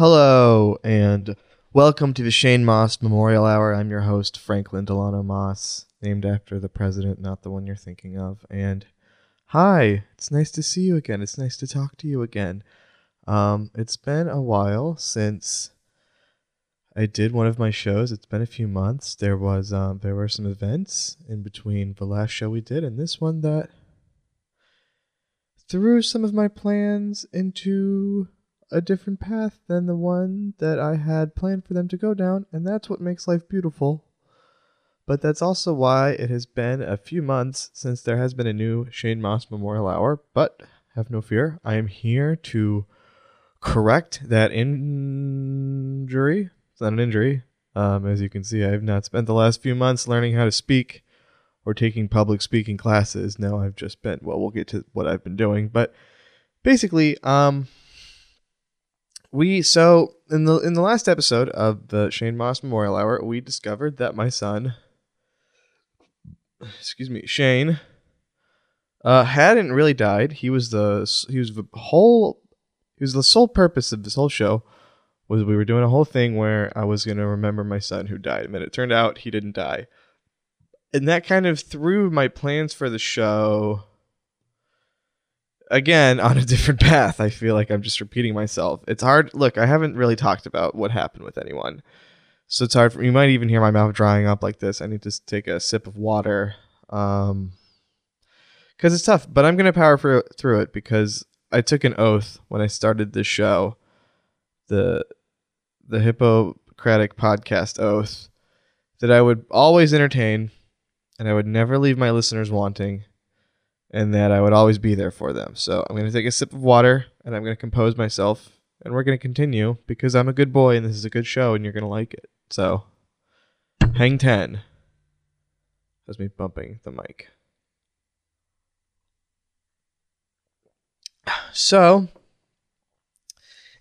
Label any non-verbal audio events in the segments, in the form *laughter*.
Hello and welcome to the Shane Mauss Memorial Hour. I'm your host, Franklin Delano Mauss, named after the president, not the one you're thinking of. And hi, it's nice to see you again. It's nice to talk to you again. Um, it's been a while since I did one of my shows. It's been a few months. There was um, there were some events in between the last show we did and this one that threw some of my plans into a different path than the one that I had planned for them to go down, and that's what makes life beautiful. But that's also why it has been a few months since there has been a new Shane Mauss Memorial Hour. But have no fear, I am here to correct that injury. It's not an injury. Um, as you can see, I have not spent the last few months learning how to speak or taking public speaking classes. No, I've just been, well, we'll get to what I've been doing. But basically, um, we so in the in the last episode of the Shane Mauss Memorial Hour, we discovered that my son, excuse me, Shane, uh, hadn't really died. He was the he was the whole he was the sole purpose of this whole show was we were doing a whole thing where I was gonna remember my son who died, and then it turned out he didn't die, and that kind of threw my plans for the show again on a different *laughs* path. I feel like I'm just repeating myself. It's hard. Look, I haven't really talked about what happened with anyone, so it's hard. For, you might even hear my mouth drying up like this. I need to take a sip of water, um, because it's tough. But I'm gonna power through through it because I took an oath when I started this show, the the Hippocratic podcast oath, that I would always entertain, and I would never leave my listeners wanting and that I would always be there for them. So I'm going to take a sip of water and I'm going to compose myself and we're going to continue because I'm a good boy and this is a good show and you're going to like it. So hang 10. That's me bumping the mic. So,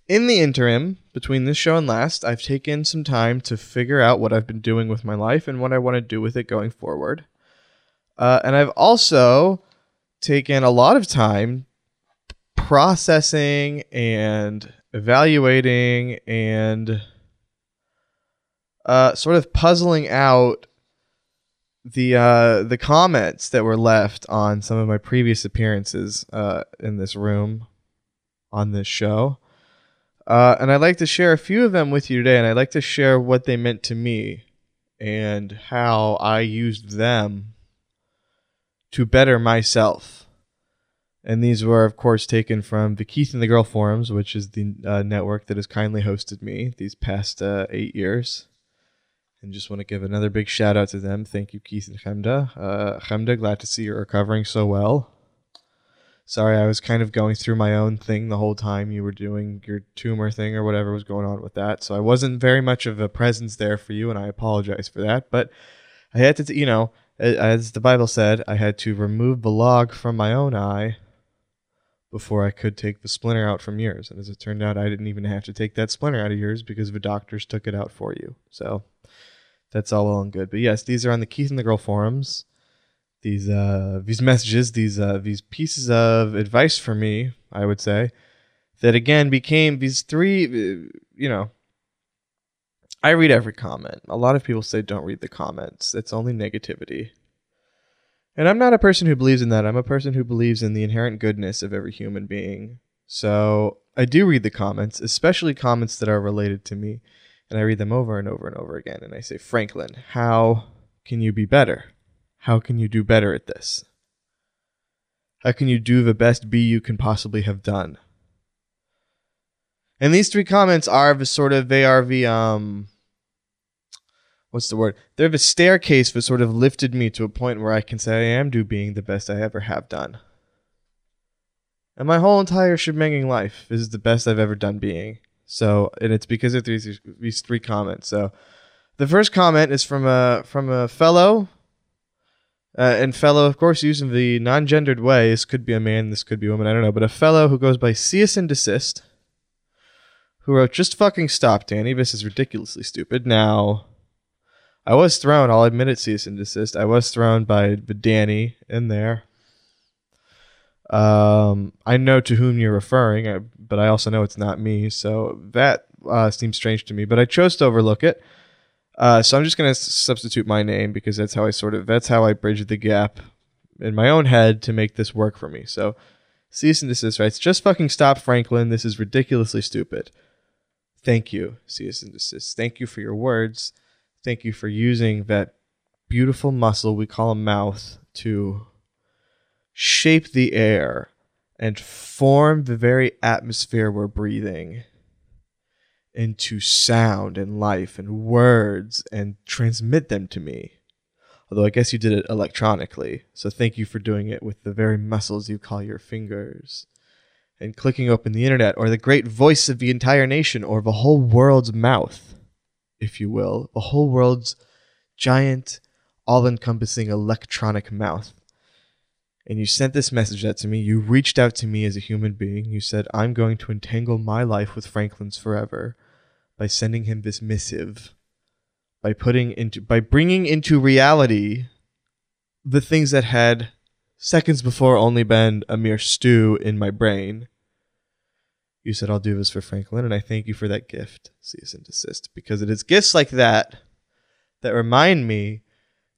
in the interim between this show and last, I've taken some time to figure out what I've been doing with my life and what I want to do with it going forward. Uh, and I've also taken a lot of time processing and evaluating and uh, sort of puzzling out the uh, the comments that were left on some of my previous appearances uh, in this room on this show. Uh, and I'd like to share a few of them with you today, and I'd like to share what they meant to me and how I used them to better myself. And these were, of course, taken from the Keith and the Girl forums, which is the uh, network that has kindly hosted me these past uh, eight years. And just want to give another big shout out to them. Thank you, Keith and Chemda. Uh, glad to see you're recovering so well. Sorry, I was kind of going through my own thing the whole time you were doing your tumor thing or whatever was going on with that. So I wasn't very much of a presence there for you, and I apologize for that. But I had to, t- you know, as the Bible said, I had to remove the log from my own eye before I could take the splinter out from yours. And as it turned out, I didn't even have to take that splinter out of yours because the doctors took it out for you. So that's all well and good. But yes, these are on the Keith and the Girl forums these uh, these messages, these uh, these pieces of advice for me, I would say, that again became these three. Uh, you know, I read every comment. A lot of people say don't read the comments. It's only negativity. And I'm not a person who believes in that. I'm a person who believes in the inherent goodness of every human being. So I do read the comments, especially comments that are related to me. And I read them over and over and over again. And I say, Franklin, how can you be better? How can you do better at this? How can you do the best B you can possibly have done? And these three comments are the sort of they are the um what's the word? They're the staircase that sort of lifted me to a point where I can say I am do being the best I ever have done. And my whole entire shebanging life is the best I've ever done being. So, and it's because of these these three comments. So, the first comment is from a from a fellow uh, and fellow, of course, using the non-gendered way. This could be a man, this could be a woman. I don't know, but a fellow who goes by Cease and Desist, who wrote, "Just fucking stop, Danny. This is ridiculously stupid." Now, I was thrown. I'll admit it. Cease and Desist. I was thrown by the Danny in there. Um, I know to whom you're referring, but I also know it's not me. So that uh, seems strange to me, but I chose to overlook it. Uh, so I'm just gonna substitute my name because that's how I sort of that's how I bridge the gap in my own head to make this work for me. So cease and desist writes, just fucking stop, Franklin. This is ridiculously stupid. Thank you, cease and desist. Thank you for your words. Thank you for using that beautiful muscle we call a mouth to shape the air and form the very atmosphere we're breathing into sound and life and words and transmit them to me. Although I guess you did it electronically, so thank you for doing it with the very muscles you call your fingers. And clicking open the internet, or the great voice of the entire nation, or the whole world's mouth, if you will, the whole world's giant, all encompassing electronic mouth. And you sent this message out to me. You reached out to me as a human being. You said, I'm going to entangle my life with Franklin's forever by sending him this missive by putting into by bringing into reality the things that had seconds before only been a mere stew in my brain. You said I'll do this for Franklin, and I thank you for that gift, cease and desist, because it is gifts like that that remind me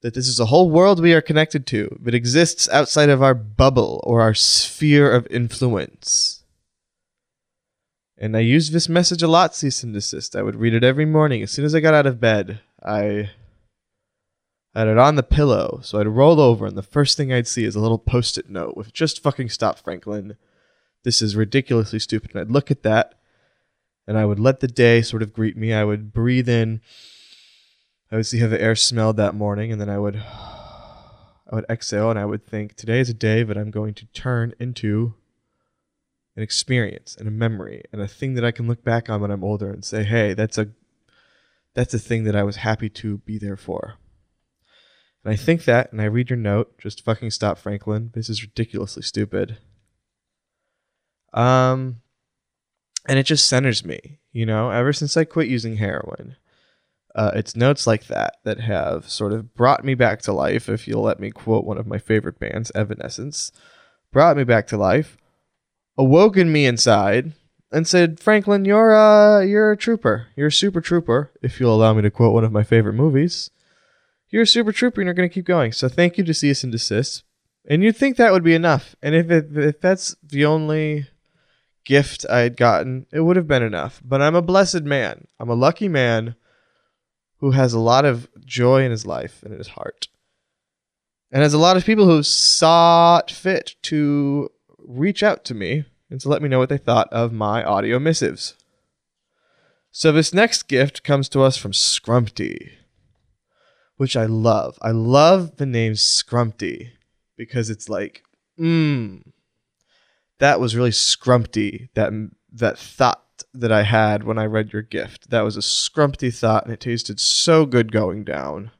that this is a whole world we are connected to that exists outside of our bubble or our sphere of influence. And I used this message a lot, cease and desist. I would read it every morning as soon as I got out of bed. I had it on the pillow, so I'd roll over, and the first thing I'd see is a little post it note with just fucking stop, Franklin. This is ridiculously stupid. And I'd look at that, and I would let the day sort of greet me. I would breathe in. I would see how the air smelled that morning, and then I would *sighs* I would exhale and I would think, today is a day that I'm going to turn into an experience and a memory and a thing that I can look back on when I'm older and say, hey, that's a that's a thing that I was happy to be there for. And I think that, and I read your note, just fucking stop, Franklin. This is ridiculously stupid. Um, and it just centers me, you know, ever since I quit using heroin. Uh, it's notes like that that have sort of brought me back to life. If you'll let me quote one of my favorite bands, Evanescence, brought me back to life, awoken me inside, and said, "Franklin, you're uh, you're a trooper. You're a super trooper. If you'll allow me to quote one of my favorite movies, you're a super trooper, and you're going to keep going. So thank you to cease and desist. And you'd think that would be enough. And if it, if that's the only gift I had gotten, it would have been enough. But I'm a blessed man. I'm a lucky man." who has a lot of joy in his life and in his heart. And has a lot of people who sought fit to reach out to me and to let me know what they thought of my audio missives. So this next gift comes to us from Scrumpty, which I love. I love the name Scrumpty because it's like, mmm, that was really Scrumpty, that, that thought that I had when I read your gift. That was a scrumpty thought, and it tasted so good going down.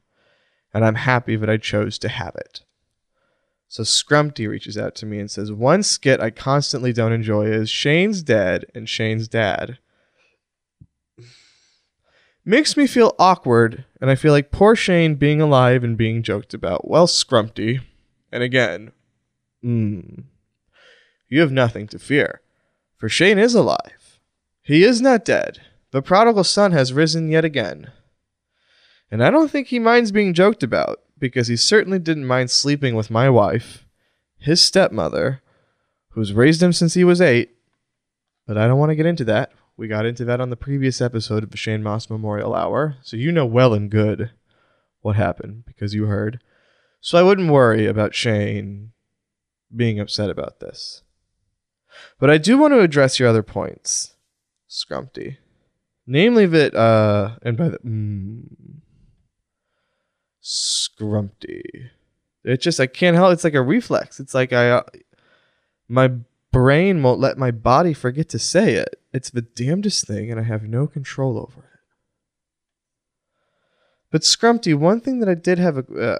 And I'm happy that I chose to have it. So Scrumpty reaches out to me and says, One skit I constantly don't enjoy is Shane's dead and Shane's dad. Makes me feel awkward, and I feel like poor Shane being alive and being joked about. Well, Scrumpty, and again, mmm, you have nothing to fear, for Shane is alive. He is not dead. The prodigal son has risen yet again. And I don't think he minds being joked about, because he certainly didn't mind sleeping with my wife, his stepmother, who's raised him since he was eight. But I don't want to get into that. We got into that on the previous episode of the Shane Mauss Memorial Hour, so you know well and good what happened, because you heard. So I wouldn't worry about Shane being upset about this. But I do want to address your other points. Scrumpty. Namely that, uh, and by the, mm, Scrumpty. It just, I can't help, it's like a reflex. It's like I, uh, my brain won't let my body forget to say it. It's the damnedest thing, and I have no control over it. But Scrumpty, one thing that I did have a, uh,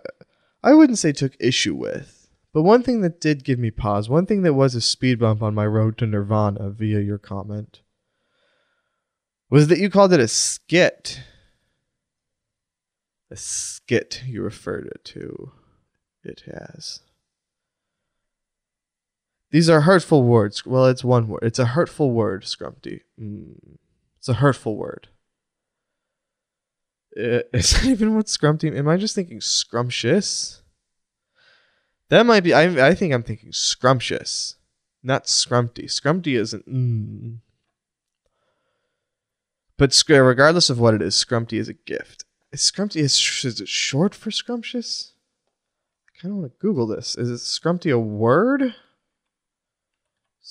I wouldn't say took issue with, but one thing that did give me pause, one thing that was a speed bump on my road to Nirvana via your comment, was that you called it a skit. A skit, you referred it to. It has. These are hurtful words. Well, it's one word. It's a hurtful word, Scrumpty. Mm. It's a hurtful word. *laughs* Is that even what scrumpty? Am I just thinking scrumptious? That might be. I I think I'm thinking scrumptious, not scrumpty. Scrumpty isn't. Mm. But regardless of what it is, scrumpty is a gift. Is scrumpty is, is it short for scrumptious? I kind of want to Google this. Is it scrumpty a word?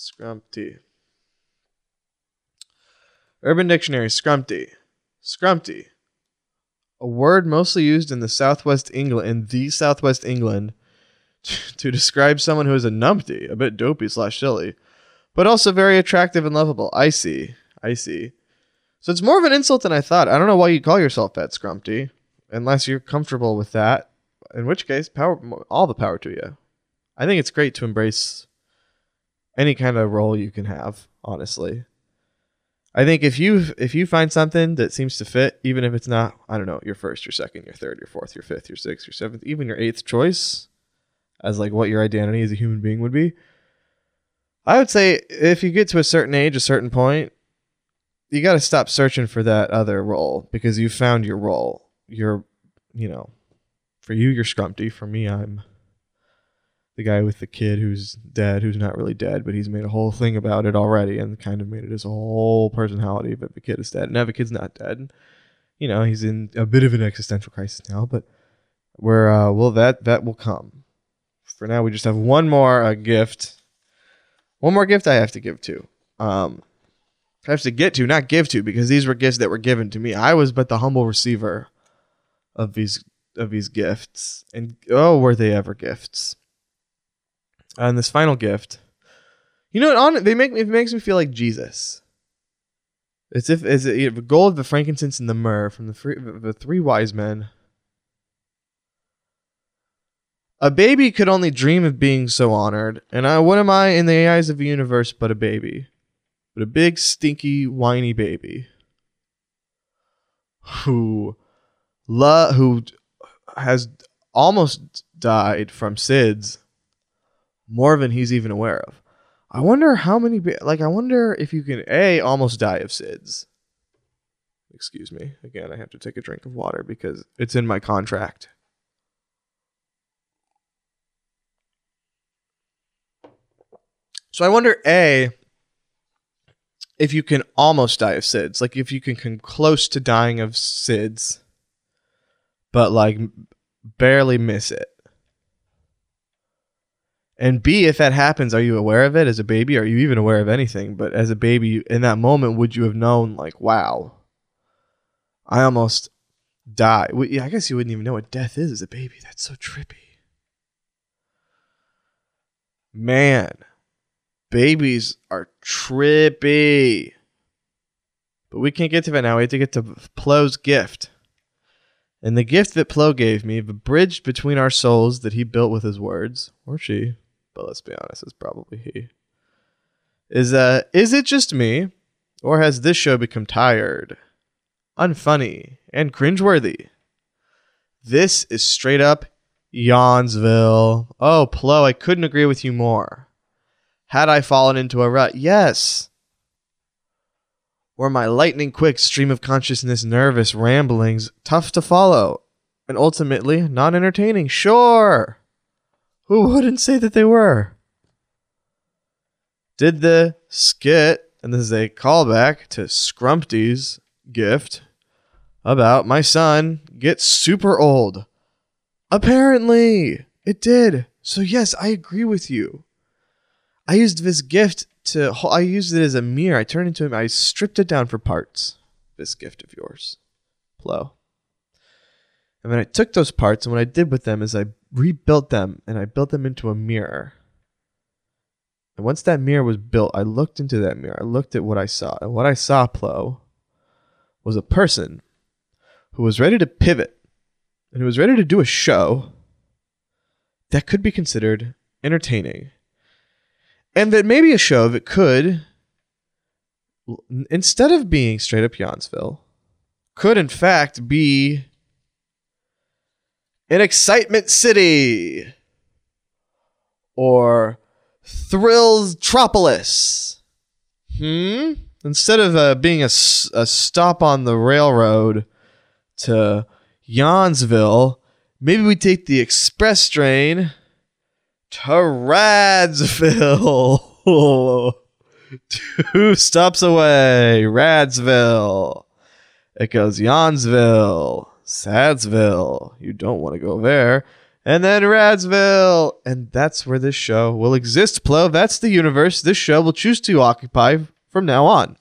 Scrumpty. Urban Dictionary, scrumpty. Scrumpty. A word mostly used in the southwest England in the southwest England to describe someone who is a numpty, a bit dopey slash silly, but also very attractive and lovable. I see. I see. So it's more of an insult than I thought. I don't know why you call yourself that, scrumpty, unless you're comfortable with that. In which case, power all the power to you. I think it's great to embrace any kind of role you can have, honestly. I think if you if you find something that seems to fit, even if it's not, I don't know, your first, your second, your third, your fourth, your fifth, your sixth, your seventh, even your eighth choice, as like what your identity as a human being would be. I would say if you get to a certain age, a certain point, you got to stop searching for that other role because you found your role. You're, you know, for you, you're Scrumpty. For me, I'm the guy with the kid who's dead, who's not really dead, but he's made a whole thing about it already and kind of made it his whole personality that the kid is dead. Now the kid's not dead. You know, he's in a bit of an existential crisis now, but where uh, well that that will come. For now, we just have one more uh, gift. One more gift I have to give to. Um, I have to get to, not give to, because these were gifts that were given to me. I was but the humble receiver of these of these gifts, and oh, were they ever gifts? And this final gift, you know, on they make it makes me feel like Jesus. It's if is it the gold, the frankincense, and the myrrh from the three, the three wise men. A baby could only dream of being so honored, and I, what am I in the eyes of the universe but a baby? But a big, stinky, whiny baby who, lo- who has almost died from SIDS more than he's even aware of. I wonder how many, like, I wonder if you can, A, almost die of SIDS. Excuse me. Again, I have to take a drink of water because it's in my contract. So I wonder, A, if you can almost die of SIDS. Like, if you can come close to dying of SIDS, but, like, barely miss it. And B, if that happens, are you aware of it as a baby? Are you even aware of anything? But as a baby, in that moment, would you have known, like, wow, I almost die? Well, yeah, I guess you wouldn't even know what death is as a baby. That's so trippy. Man, babies are trippy. But we can't get to that now. We have to get to Plo's gift. And the gift that Plo gave me, the bridge between our souls that he built with his words, or she, but let's be honest, it's probably he. Is uh is it just me? Or has this show become tired, unfunny, and cringeworthy? This is straight up Yawnsville. Oh, Plo, I couldn't agree with you more. Had I fallen into a rut? Yes. Were my lightning quick stream of consciousness nervous ramblings tough to follow and ultimately not entertaining? Sure. Who wouldn't say that they were? Did the skit, and this is a callback to Scrumpty's gift about my son get super old? Apparently, it did. So, yes, I agree with you. I used this gift to, I used it as a mirror. I turned it into him. I stripped it down for parts. This gift of yours, Plo. And then I took those parts, and what I did with them is I rebuilt them and I built them into a mirror. And once that mirror was built, I looked into that mirror. I looked at what I saw. And what I saw, Plo, was a person who was ready to pivot and who was ready to do a show that could be considered entertaining. And that maybe a show that could, instead of being straight up Yawnsville, could in fact be in Excitement City or Thrills Tropolis. Hmm? instead of uh, being a stop on the railroad to Yawnsville, maybe we take the express train to Radsville. *laughs* Two stops away, Radsville. It goes Yawnsville, Sadsville. You don't want to go there. And then Radsville. And that's where this show will exist, Plo. That's the universe this show will choose to occupy from now on.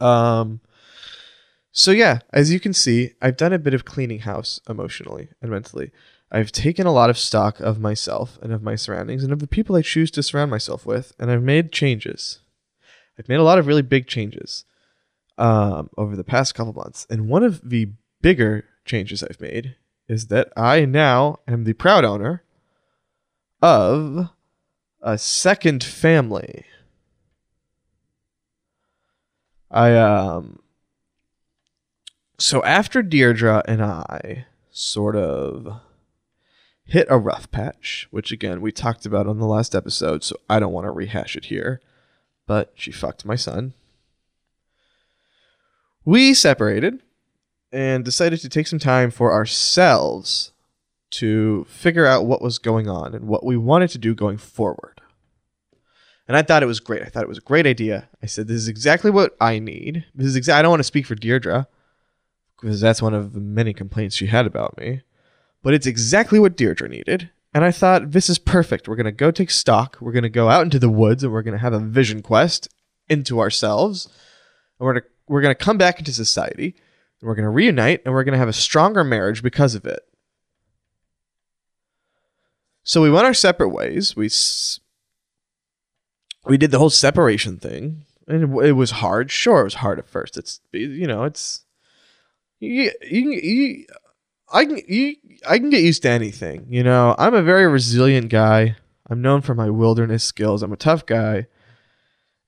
Um so yeah, as you can see, I've done a bit of cleaning house emotionally and mentally. I've taken a lot of stock of myself and of my surroundings and of the people I choose to surround myself with, and I've made changes. I've made a lot of really big changes um, over the past couple months. And one of the bigger changes I've made is that I now am the proud owner of a second family. I um so after Deirdre and I sort of hit a rough patch, which again we talked about on the last episode, so I don't want to rehash it here. But she fucked my son. We separated and decided to take some time for ourselves to figure out what was going on and what we wanted to do going forward. And I thought it was great. I thought it was a great idea. I said, "This is exactly what I need." This is exactly. I don't want to speak for Deirdre because that's one of the many complaints she had about me. But it's exactly what Deirdre needed. And I thought, this is perfect. We're going to go take stock. We're going to go out into the woods and we're going to have a vision quest into ourselves. And we're going to, we're going to come back into society and we're going to reunite and we're going to have a stronger marriage because of it. So we went our separate ways. We we did the whole separation thing, and it, it was hard. Sure, it was hard at first. It's you know, it's you, you, you I can you, I can get used to anything. You know, I'm a very resilient guy. I'm known for my wilderness skills. I'm a tough guy,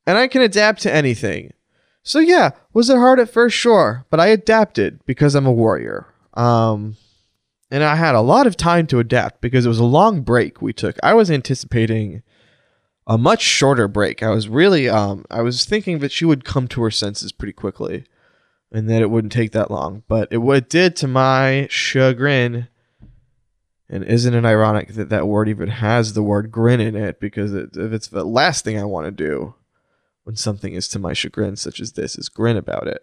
and I can adapt to anything. So yeah, was it hard at first? Sure, but I adapted because I'm a warrior. Um, and I had a lot of time to adapt because it was a long break we took. I was anticipating a much shorter break. I was really um I was thinking that she would come to her senses pretty quickly and that it wouldn't take that long, but it would did to my chagrin. And isn't it ironic that that word even has the word grin in it because it, if it's the last thing I want to do when something is to my chagrin such as this is grin about it.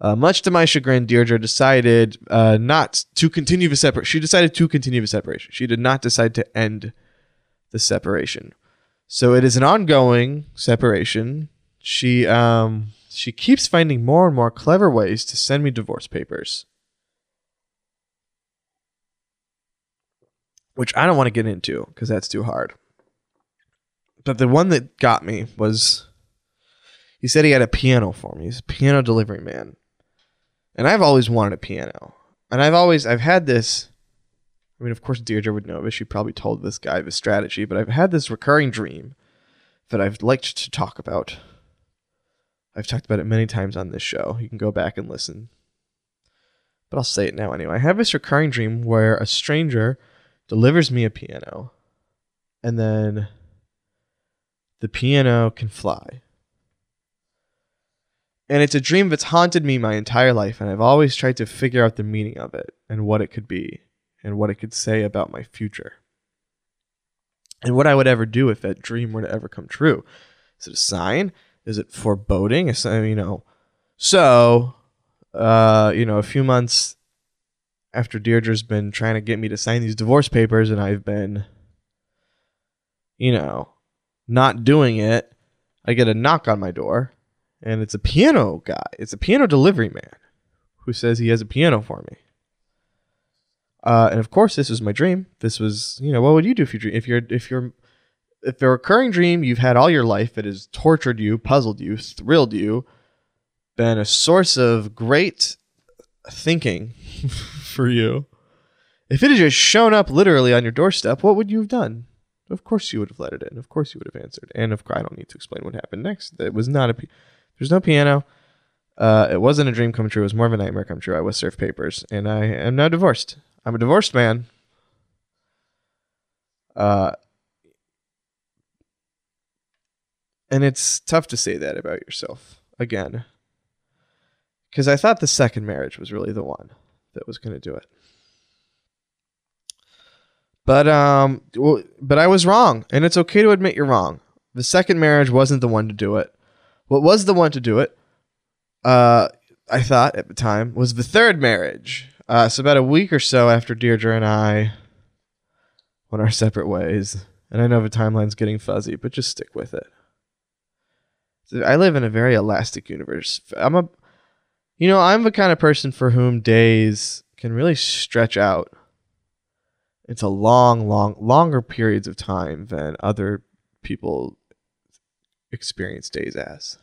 Uh, much to my chagrin, Deirdre decided uh, not to continue the separation. She decided to continue the separation. She did not decide to end the separation. So it is an ongoing separation. She um she keeps finding more and more clever ways to send me divorce papers. Which I don't want to get into because that's too hard. But the one that got me was he said he had a piano for me. He's a piano delivery man. And I've always wanted a piano. And I've always I've had this I mean, of course, Deirdre would know this. She probably told this guy the strategy, but I've had this recurring dream that I've liked to talk about. I've talked about it many times on this show. You can go back and listen. But I'll say it now anyway. I have this recurring dream where a stranger delivers me a piano, and then the piano can fly. And it's a dream that's haunted me my entire life, and I've always tried to figure out the meaning of it and what it could be and what it could say about my future. And what I would ever do if that dream were to ever come true. Is it a sign? Is it foreboding? Is you know. So, uh, you know, a few months after Deirdre's been trying to get me to sign these divorce papers and I've been you know, not doing it, I get a knock on my door and it's a piano guy. It's a piano delivery man who says he has a piano for me. Uh, and of course, this was my dream. This was, you know, what would you do if you dream? If you're, if you're, if a recurring dream you've had all your life, it has tortured you, puzzled you, thrilled you, been a source of great thinking *laughs* for you. If it had just shown up literally on your doorstep, what would you have done? Of course, you would have let it in. Of course, you would have answered. And of course, I don't need to explain what happened next. It was not a. There's no piano. Uh, it wasn't a dream come true. It was more of a nightmare come true. I was served papers, and I am now divorced. I'm a divorced man. Uh, And it's tough to say that about yourself again. Because I thought the second marriage was really the one that was going to do it. But um, but I was wrong, and it's okay to admit you're wrong. The second marriage wasn't the one to do it. What was the one to do it? Uh, I thought at the time was the third marriage. Uh, so about a week or so after Deirdre and I went our separate ways, and I know the timeline's getting fuzzy, but just stick with it. I live in a very elastic universe. I'm a, you know, I'm the kind of person for whom days can really stretch out into long, long, longer periods of time than other people experience days as.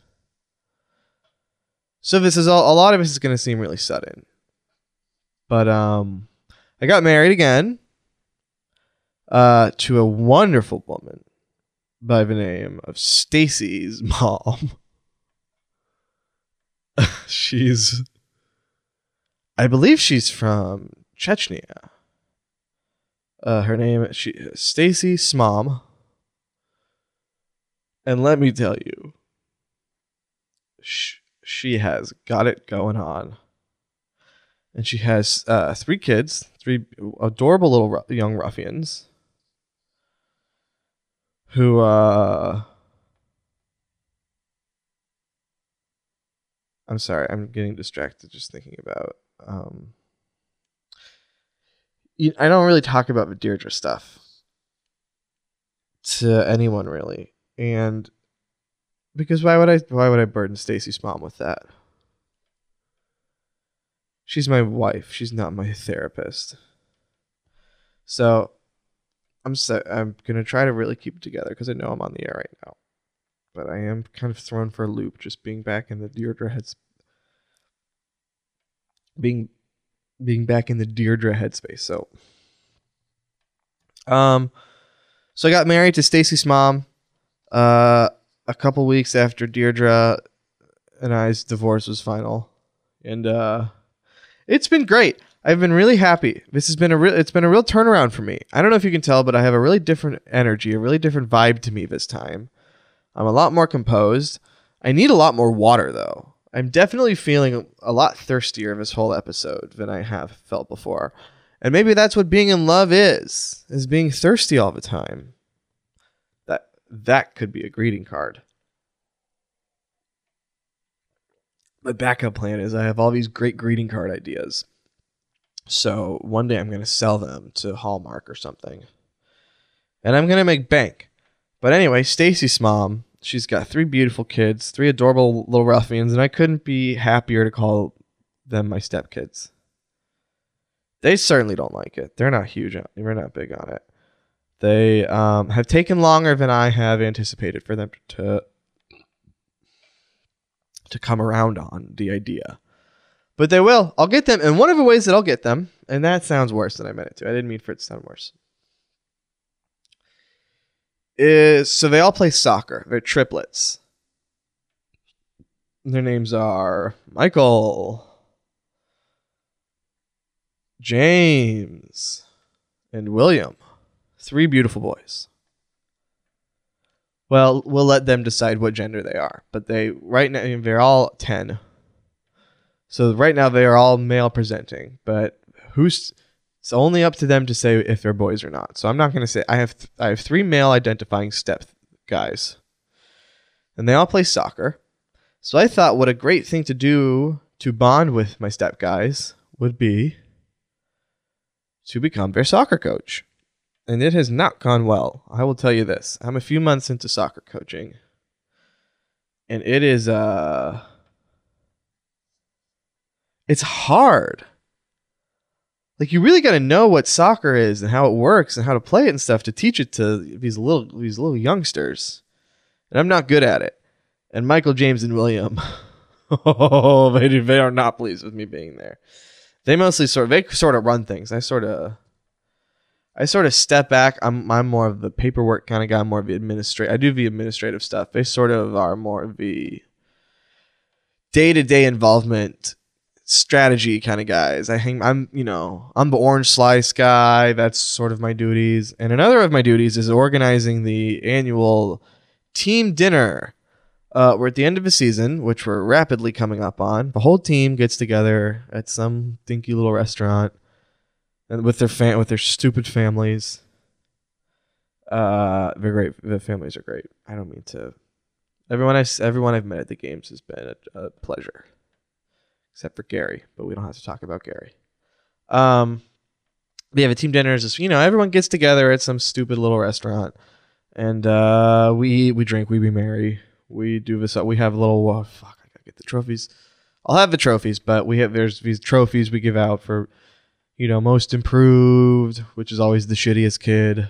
So this is all, a lot of this is going to seem really sudden. But um I got married again uh to a wonderful woman by the name of Stacy's *laughs* mom. *laughs* she's I believe she's from Chechnya. Uh, her name she Stacy Smom. And let me tell you, she, she has got it going on. And she has uh, three kids, three adorable little ru- young ruffians who uh I'm sorry, I'm getting distracted just thinking about um I don't really talk about the Deirdre stuff to anyone really. And because why would I why would I burden Stacy's mom with that? She's my wife. She's not my therapist. So I'm so, I'm gonna try to really keep it together because I know I'm on the air right now, but I am kind of thrown for a loop just being back in the Deirdre heads, being being back in the Deirdre headspace. So, um, so I got married to Stacy's mom, uh, a couple weeks after Deirdre and I's divorce was final, and uh, it's been great. I've been really happy. This has been a real it's been a real turnaround for me. I don't know if you can tell, but I have a really different energy, a really different vibe to me this time. I'm a lot more composed. I need a lot more water though. I'm definitely feeling a lot thirstier this whole episode than I have felt before. And maybe that's what being in love is, is being thirsty all the time. That that could be a greeting card. My backup plan is I have all these great greeting card ideas so one day I'm going to sell them to Hallmark or something. And I'm going to make bank. But anyway, Stacy's mom, she's got three beautiful kids, three adorable little ruffians, and I couldn't be happier to call them my stepkids. They certainly don't like it. They're not huge. On, they're not big on it. They um, have taken longer than I have anticipated for them to to come around on the idea. But they will. I'll get them. And one of the ways that I'll get them, and that sounds worse than I meant it to. I didn't mean for it to sound worse. Is so they all play soccer. They're triplets. Their names are Michael, James, and William. Three beautiful boys. Well, we'll let them decide what gender they are, but they right now they're all 10 so right now they are all male presenting, but who's it's only up to them to say if they're boys or not. So I'm not going to say I have th- I have three male identifying step guys. And they all play soccer. So I thought what a great thing to do to bond with my step guys would be to become their soccer coach. And it has not gone well. I will tell you this. I'm a few months into soccer coaching. And it is uh it's hard. Like you really got to know what soccer is and how it works and how to play it and stuff to teach it to these little these little youngsters. And I'm not good at it. And Michael James and William, *laughs* oh, they they are not pleased with me being there. They mostly sort of they sort of run things. I sort of I sort of step back. I'm I'm more of the paperwork kind of guy. More of the administrative. I do the administrative stuff. They sort of are more of the day to day involvement strategy kind of guys. I hang I'm, you know, I'm the orange slice guy. That's sort of my duties. And another of my duties is organizing the annual team dinner Uh, we're at the end of a season, which we're rapidly coming up on. The whole team gets together at some dinky little restaurant, and with their fan with their stupid families. Uh, they're great. The families are great. I don't mean to. Everyone I everyone I've met at the games has been a, a pleasure, except for Gary. But we don't have to talk about Gary. Um, we have a team dinner. Just you know everyone gets together at some stupid little restaurant, and uh, we eat, we drink, we be merry. We do this. We have a little. Uh, fuck, I gotta get the trophies. I'll have the trophies, but we have there's these trophies we give out for, you know, most improved, which is always the shittiest kid.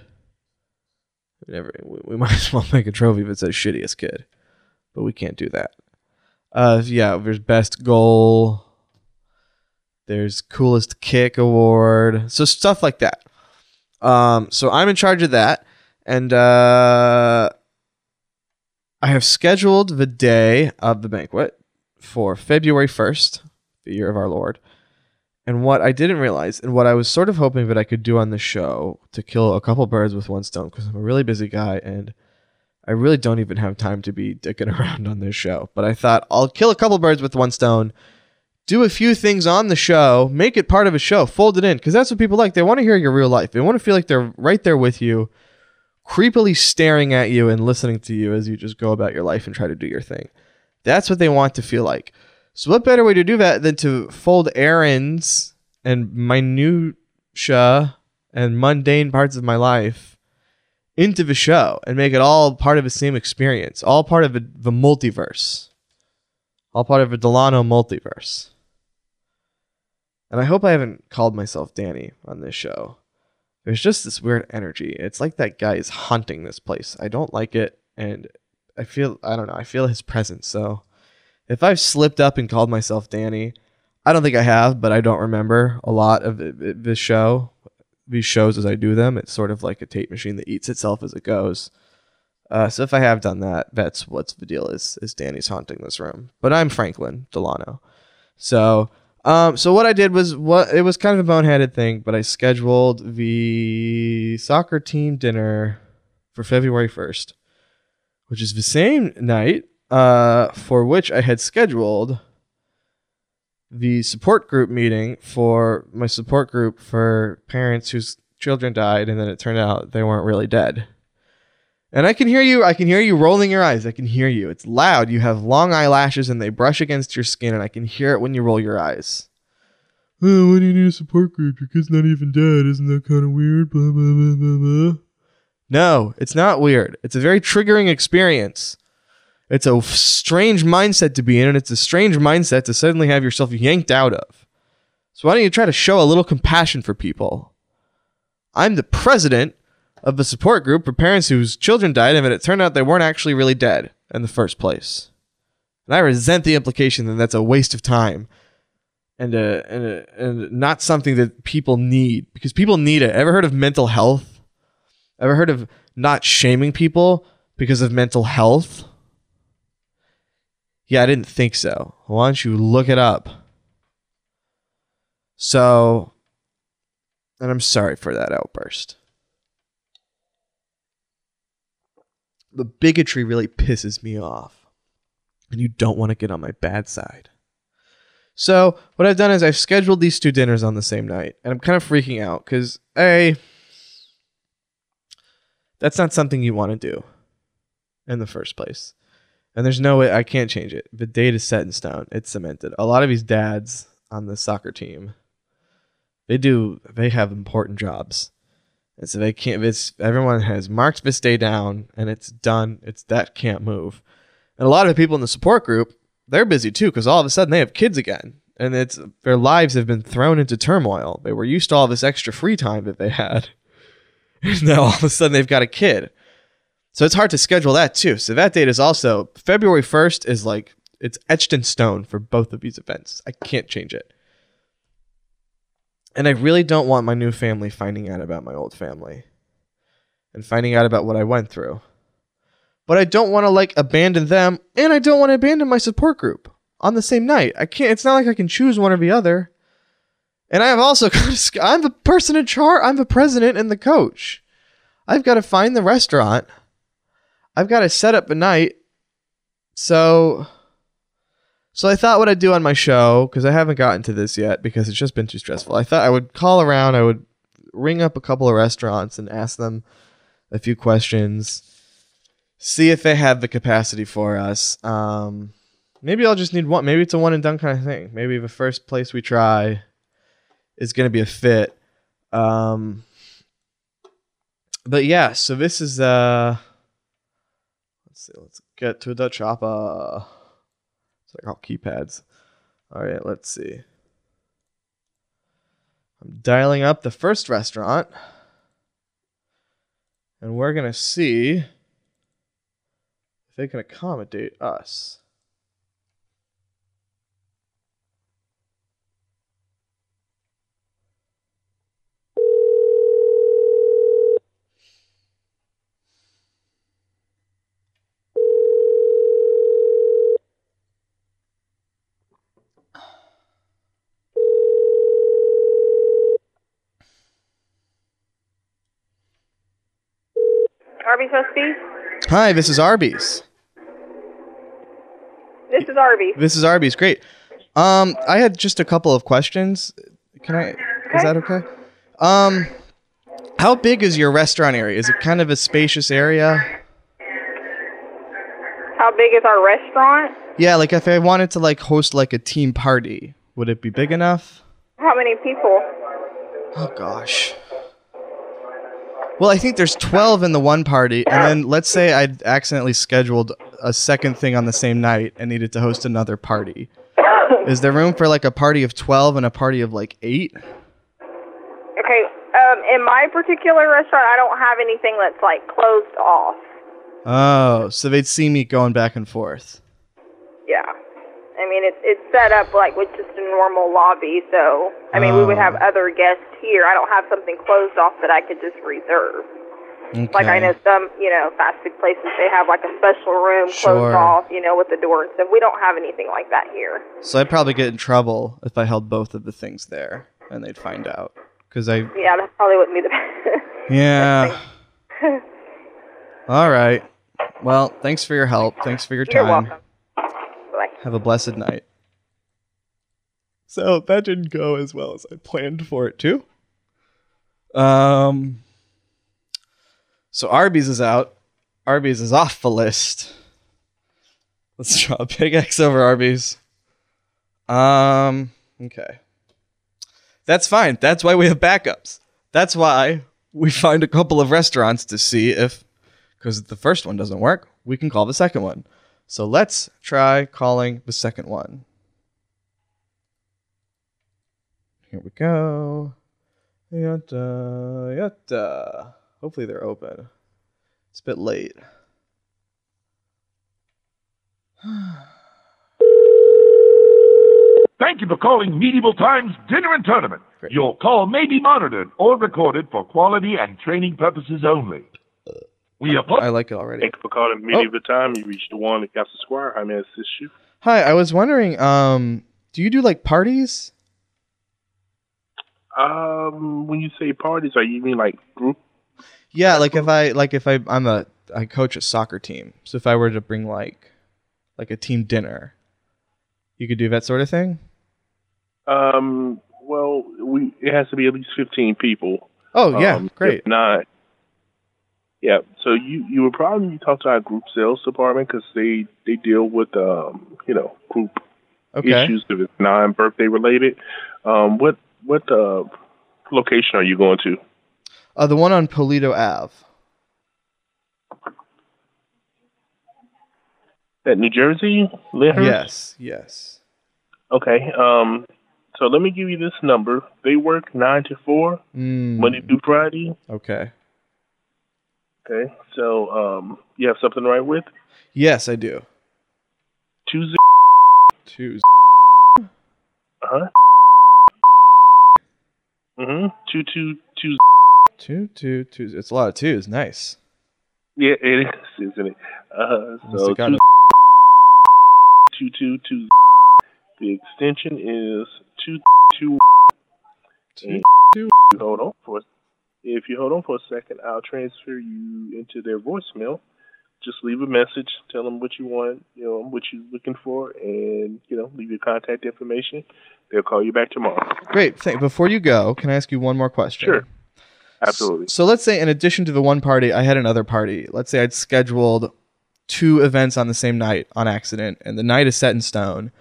Never, we, we *laughs* might as well make a trophy that says shittiest kid, but we can't do that. Uh, yeah, there's best goal. There's coolest kick award, so stuff like that. Um, so I'm in charge of that, and uh, I have scheduled the day of the banquet for February 1st, the year of our Lord. And what I didn't realize, and what I was sort of hoping that I could do on the show to kill a couple birds with one stone, because I'm a really busy guy and I really don't even have time to be dicking *laughs* around on this show. But I thought I'll kill a couple birds with one stone, do a few things on the show, make it part of a show, fold it in, because that's what people like. They want to hear your real life. They want to feel like they're right there with you, creepily staring at you and listening to you as you just go about your life and try to do your thing. That's what they want to feel like. So, what better way to do that than to fold errands and minutia and mundane parts of my life into the show and make it all part of the same experience, all part of the, the multiverse, all part of the Delano multiverse. And I hope I haven't called myself Danny on this show. There's just this weird energy. It's like that guy is haunting this place. I don't like it, and I feel I don't know. I feel his presence. So if I've slipped up and called myself Danny, I don't think I have, but I don't remember a lot of th- th- this show. These shows as I do them, it's sort of like a tape machine that eats itself as it goes. Uh, so if I have done that, that's what's the deal is is Danny's haunting this room. But I'm Franklin Delano. So um, so what I did was what it was kind of a boneheaded thing, but I scheduled the soccer team dinner for February first, which is the same night uh, for which I had scheduled the support group meeting for my support group for parents whose children died, and then it turned out they weren't really dead. And I can hear you. I can hear you rolling your eyes. I can hear you. It's loud. You have long eyelashes and they brush against your skin, and I can hear it when you roll your eyes. Oh, why do you need a support group? Your kid's not even dead. Isn't that kind of weird? Blah, blah, blah, blah, blah. No, it's not weird. It's a very triggering experience. It's a strange mindset to be in, and it's a strange mindset to suddenly have yourself yanked out of. So why don't you try to show a little compassion for people? I'm the president of the support group for parents whose children died and it turned out they weren't actually really dead in the first place. And I resent the implication that that's a waste of time and uh, and uh, and not something that people need because people need it. Ever heard of mental health? Ever heard of not shaming people because of mental health? Yeah, I didn't think so. Why don't you look it up? So, and I'm sorry for that outburst. The bigotry really pisses me off. And you don't want to get on my bad side. So, what I've done is I've scheduled these two dinners on the same night. And I'm kind of freaking out because, A, that's not something you want to do in the first place. And there's no way I can't change it. The date is set in stone. It's cemented. A lot of these dads on the soccer team, they do they have important jobs. And so they can't it's everyone has marked this day down and it's done. It's that can't move. And a lot of the people in the support group, they're busy too, because all of a sudden they have kids again. And it's their lives have been thrown into turmoil. They were used to all this extra free time that they had. *laughs* Now all of a sudden they've got a kid. So it's hard to schedule that too. So that date is also February 1st is like it's etched in stone for both of these events. I can't change it. And I really don't want my new family finding out about my old family and finding out about what I went through. But I don't want to like abandon them and I don't want to abandon my support group on the same night. I can't it's not like I can choose one or the other. And I have also *laughs* I'm the person in charge. I'm the president and the coach. I've got to find the restaurant. I've got to set up a night, So, so I thought what I'd do on my show because I haven't gotten to this yet because it's just been too stressful. I thought I would call around. I would ring up a couple of restaurants and ask them a few questions, see if they have the capacity for us. Um, maybe I'll just need one. Maybe it's a one and done kind of thing. Maybe the first place we try is going to be a fit. Um, but yeah, so this is uh, let's see, let's get to the chopper. Like all keypads. All right, let's see. I'm dialing up the first restaurant. And we're going to see if they can accommodate us. Arby's Recipe? Hi, this is Arby's. This is Arby's. This is Arby's. Great. Um, I had just a couple of questions. Can I? Is that okay? Um, how big is your restaurant area? Is it kind of a spacious area? How big is our restaurant? Yeah, like if I wanted to like host like a team party, would it be big enough? How many people? Oh gosh. Well, I think there's 12 in the one party, and then let's say I accidentally scheduled a second thing on the same night and needed to host another party. Is there room for like a party of 12 and a party of like 8? Okay, um, in my particular restaurant, I don't have anything that's like closed off. Oh, so they'd see me going back and forth. Yeah. I mean, it's it's set up like with just a normal lobby, so I mean, we would oh. have Oh. other guests here. I don't have something closed off that I could just reserve. Like I know some, you know, fast food places they have like a special room closed off, you know, with the door and stuff. We don't have anything like that here. So I'd probably get in trouble if I held both of the things there and they'd find out. Because I. Yeah, that probably wouldn't be the *laughs* best. Yeah. *laughs* All right. Well, thanks for your help. Thanks for your time. Have a blessed night. So that didn't go as well as I planned for it to. Um. So Arby's is out. Arby's is off the list. Let's draw a big X over Arby's. Um. Okay. That's fine. That's why we have backups. That's why we find a couple of restaurants to see if, because the first one doesn't work, we can call the second one. So let's try calling the second one. Here we go. Yatta, yatta. Hopefully they're open. It's a bit late. *sighs* Thank you for calling Medieval Times Dinner and Tournament. Great. Your call may be monitored or recorded for quality and training purposes only. We I like it already. Thank you for calling The Time. You reached the one at Castle Square. How may I assist you? Hi, I was wondering, um, do you do like parties? Um, when you say parties, are you mean like group? Yeah, like if I like if I I'm a I coach a soccer team. So if I were to bring like like a team dinner, you could do that sort of thing? Um, well, we it has to be at least fifteen people. Oh, yeah, Um, great. If not, yeah. So you you would probably talk to our group sales department because they they deal with um you know group Okay. issues if it's non birthday related. Um, what what uh location are you going to? Uh, the one on Polito Ave. At New Jersey, Lyndhurst? Yes, yes. Okay. Um, so let me give you this number. They work nine to four, Mm, Monday through Friday. okay. Okay. So um, you have something to write with? Yes, I do. Two zero. Two. Uh huh. Mhm. Two two two. Two, two, two. It's a lot of twos. Nice. Yeah, it is, isn't it? Uh, so two, two two two. The extension is two two. Two, two. Hold on for. If you hold on for a second, I'll transfer you into their voicemail. just leave a message, tell them what you want, you know, what you're looking for, and you know, leave your contact information. They'll call you back tomorrow. Great. Thank, before you go, can I ask you one more question? Sure. Absolutely. So let's say, in addition to the one party, I had another party. Let's say I'd scheduled two events on the same night on accident, and the night is set in stone.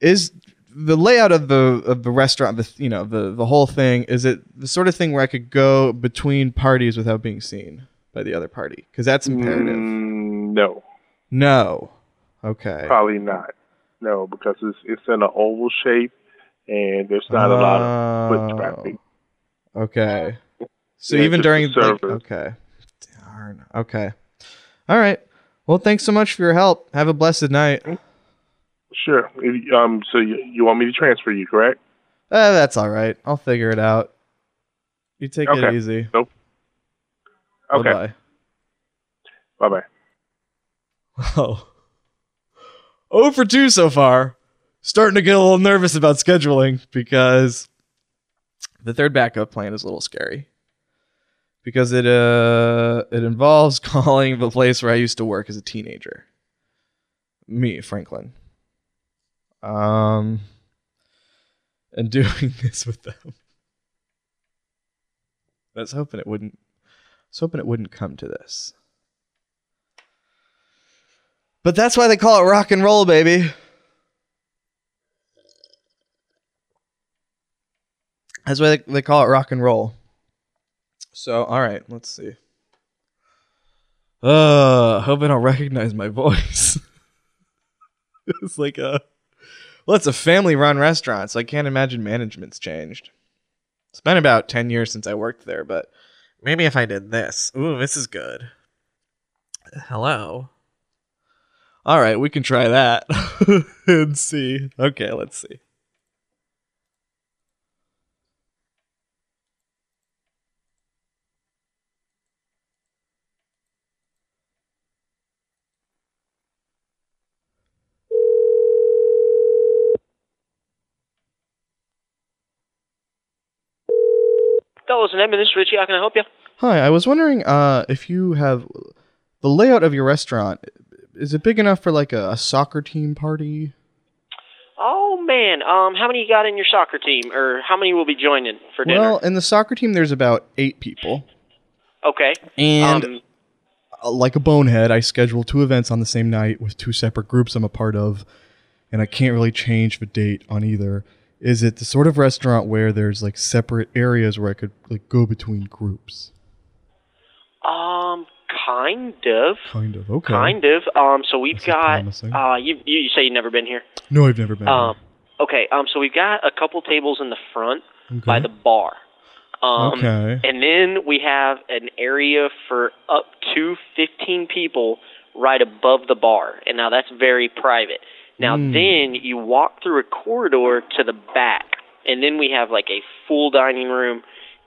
Is the layout of the of the restaurant, the you know the the whole thing, is it the sort of thing where I could go between parties without being seen by the other party? Because that's imperative. Mm, no, No. Okay. probably not. No, because it's it's in an oval shape, and there's not a lot of foot Oh, traffic. Okay. So Yeah, even just the during like, okay. Darn. Okay. All right. Well, thanks so much for your help. Have a blessed night. Sure. Um. So you, you want me to transfer you, correct? Uh, that's all right. I'll figure it out. You take it Okay. easy. Okay. Bye Bye bye. bye. Oh. Oh for two so far. Starting to get a little nervous about scheduling because the third backup plan is a little scary. Because it uh it involves *laughs* calling the place where I used to work as a teenager. Me, Franklin. Um and *laughs* doing this with them. I was hoping it wouldn't I was hoping it wouldn't come to this. But that's why they call it rock and roll, baby. That's why they, they call it rock and roll. So, all right, let's see. Uh, hope I don't recognize my voice. *laughs* it's like a, well, it's a family-run restaurant, so I can't imagine management's changed. It's been about ten years since I worked there, but maybe if I did this, ooh, this is good. Hello. All right, we can try that *laughs* and see. Okay, let's see. And. How can I help you? Hi, I was wondering uh, if you have the layout of your restaurant. Is it big enough for like a, a soccer team party? Oh man, um, how many you got in your soccer team, or how many will be joining for dinner? Well, in the soccer team, there's about eight people, okay. and um, uh, like a bonehead, I schedule two events on the same night with two separate groups I'm a part of, and I can't really change the date on either. Is it the sort of restaurant where there's like separate areas where I could like go between groups? um, kind of, Kind of. Okay. kind of. Um, so we've This is got. promising. Uh, you you say you've never been here. No, I've never been. Um, okay. Um, so we've got a couple tables in the front okay. by the bar. Um, okay. And then we have an area for up to 15 people right above the bar. And now that's very private. Now Mm. then you walk through a corridor to the back. And then we have like a full dining room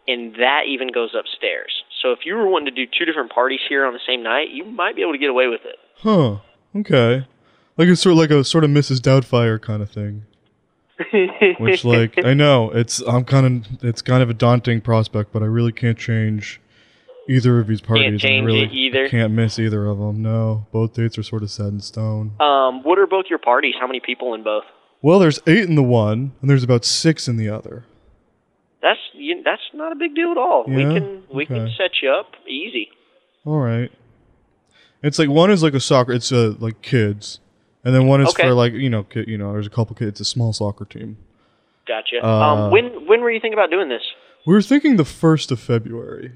and that even goes upstairs. So if you were wanting to do two different parties here on the same night, you might be able to get away with it. Huh. Okay. Like it's sort of like a sort of Mrs. Doubtfire kind of thing. Which like *laughs* I know it's I'm kind of it's kind of a daunting prospect, but I really can't change either of these parties. and I really it either? Can't miss either of them. No, both dates are sort of set in stone. um, what are both your parties? How many people in both? Well, there's eight in the one, and there's about six in the other. That's you, that's not a big deal at all. We can we can set you up easy. All right. It's like one is like a soccer. It's uh, like kids, and then one is Okay. for like you know kid, you know there's a couple kids. It's a small soccer team. Gotcha. Uh, um, when when were you thinking about doing this? We were thinking the first of February.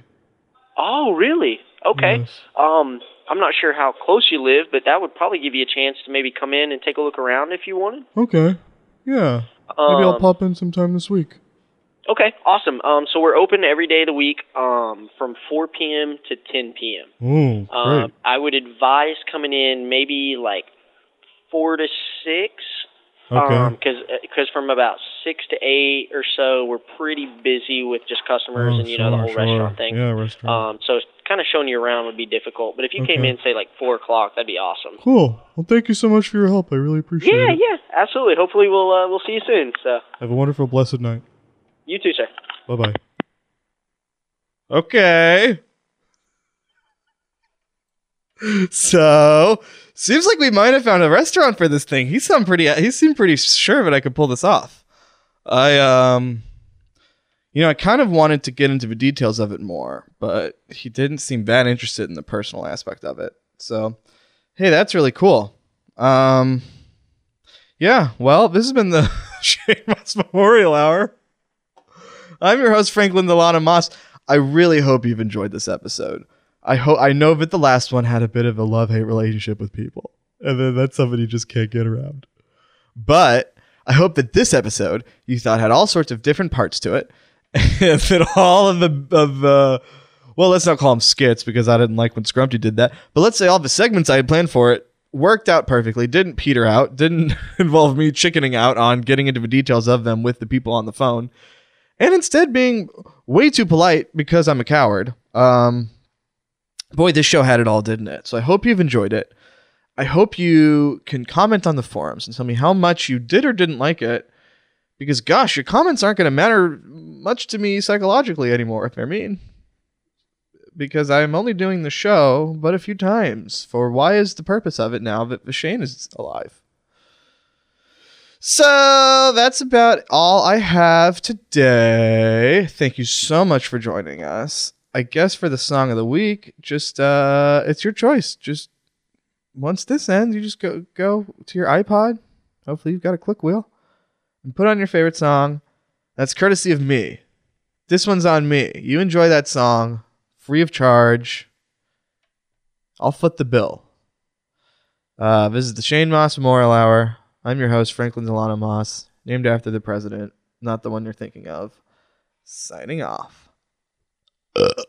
Oh, really? Okay. Yes. Um, I'm not sure how close you live, but that would probably give you a chance to maybe come in and take a look around if you wanted. Okay. Yeah. Um, Maybe I'll pop in sometime this week. Okay, awesome. Um, so we're open every day of the week, um, from 4 p.m. to 10 p.m. Oh, Um, great. I would advise coming in maybe like four to six. Okay. Because from about six to eight or so, we're pretty busy with just customers Oh, and you know the whole sure. restaurant thing. Yeah, restaurant. Um, so kind of showing you around would be difficult. But if you came in say like four o'clock, that'd be awesome. cool. Well, thank you so much for your help. I really appreciate Yeah, it. Yeah, yeah, absolutely. Hopefully we'll uh, we'll see you soon. So Have a wonderful, blessed night. you too, sir. Bye bye. Okay. So seems like we might have found a restaurant for this thing. He sound pretty. He seemed pretty sure that I could pull this off. I um, you know, I kind of wanted to get into the details of it more, but he didn't seem that interested in the personal aspect of it. So, hey, that's really cool. Um, yeah. Well, this has been the *laughs* Shane Mauss Memorial Hour. I'm your host, Franklin Delano Mauss. I really hope you've enjoyed this episode. I hope I know that the last one had a bit of a love hate relationship with people, and then that's something you just can't get around. But I hope that this episode you thought had all sorts of different parts to it, *laughs* and that all of the of the well, let's not call them skits because I didn't like when Scrumpty did that. But let's say all the segments I had planned for it worked out perfectly, didn't peter out, didn't *laughs* involve me chickening out on getting into the details of them with the people on the phone, and instead being way too polite because I'm a coward. Um, boy, this show had it all, didn't it? So I hope you've enjoyed it. I hope you can comment on the forums and tell me how much you did or didn't like it. Because gosh, your comments aren't going to matter much to me psychologically anymore if they're mean. Because I'm only doing the show but a few times. For why is the purpose of it now that Shane is alive? So that's about all I have today. Thank you so much for joining us. I guess for the song of the week, just uh it's your choice. Just once this ends, you just go go to your iPod. Hopefully you've got a click wheel. And put on your favorite song. That's courtesy of me. This one's on me. You enjoy that song, free of charge. I'll foot the bill. Uh, this is the Shane Mauss Memorial Hour. I'm your host, Franklin Delano Mauss, named after the president, not the one you're thinking of. Signing off. Uh.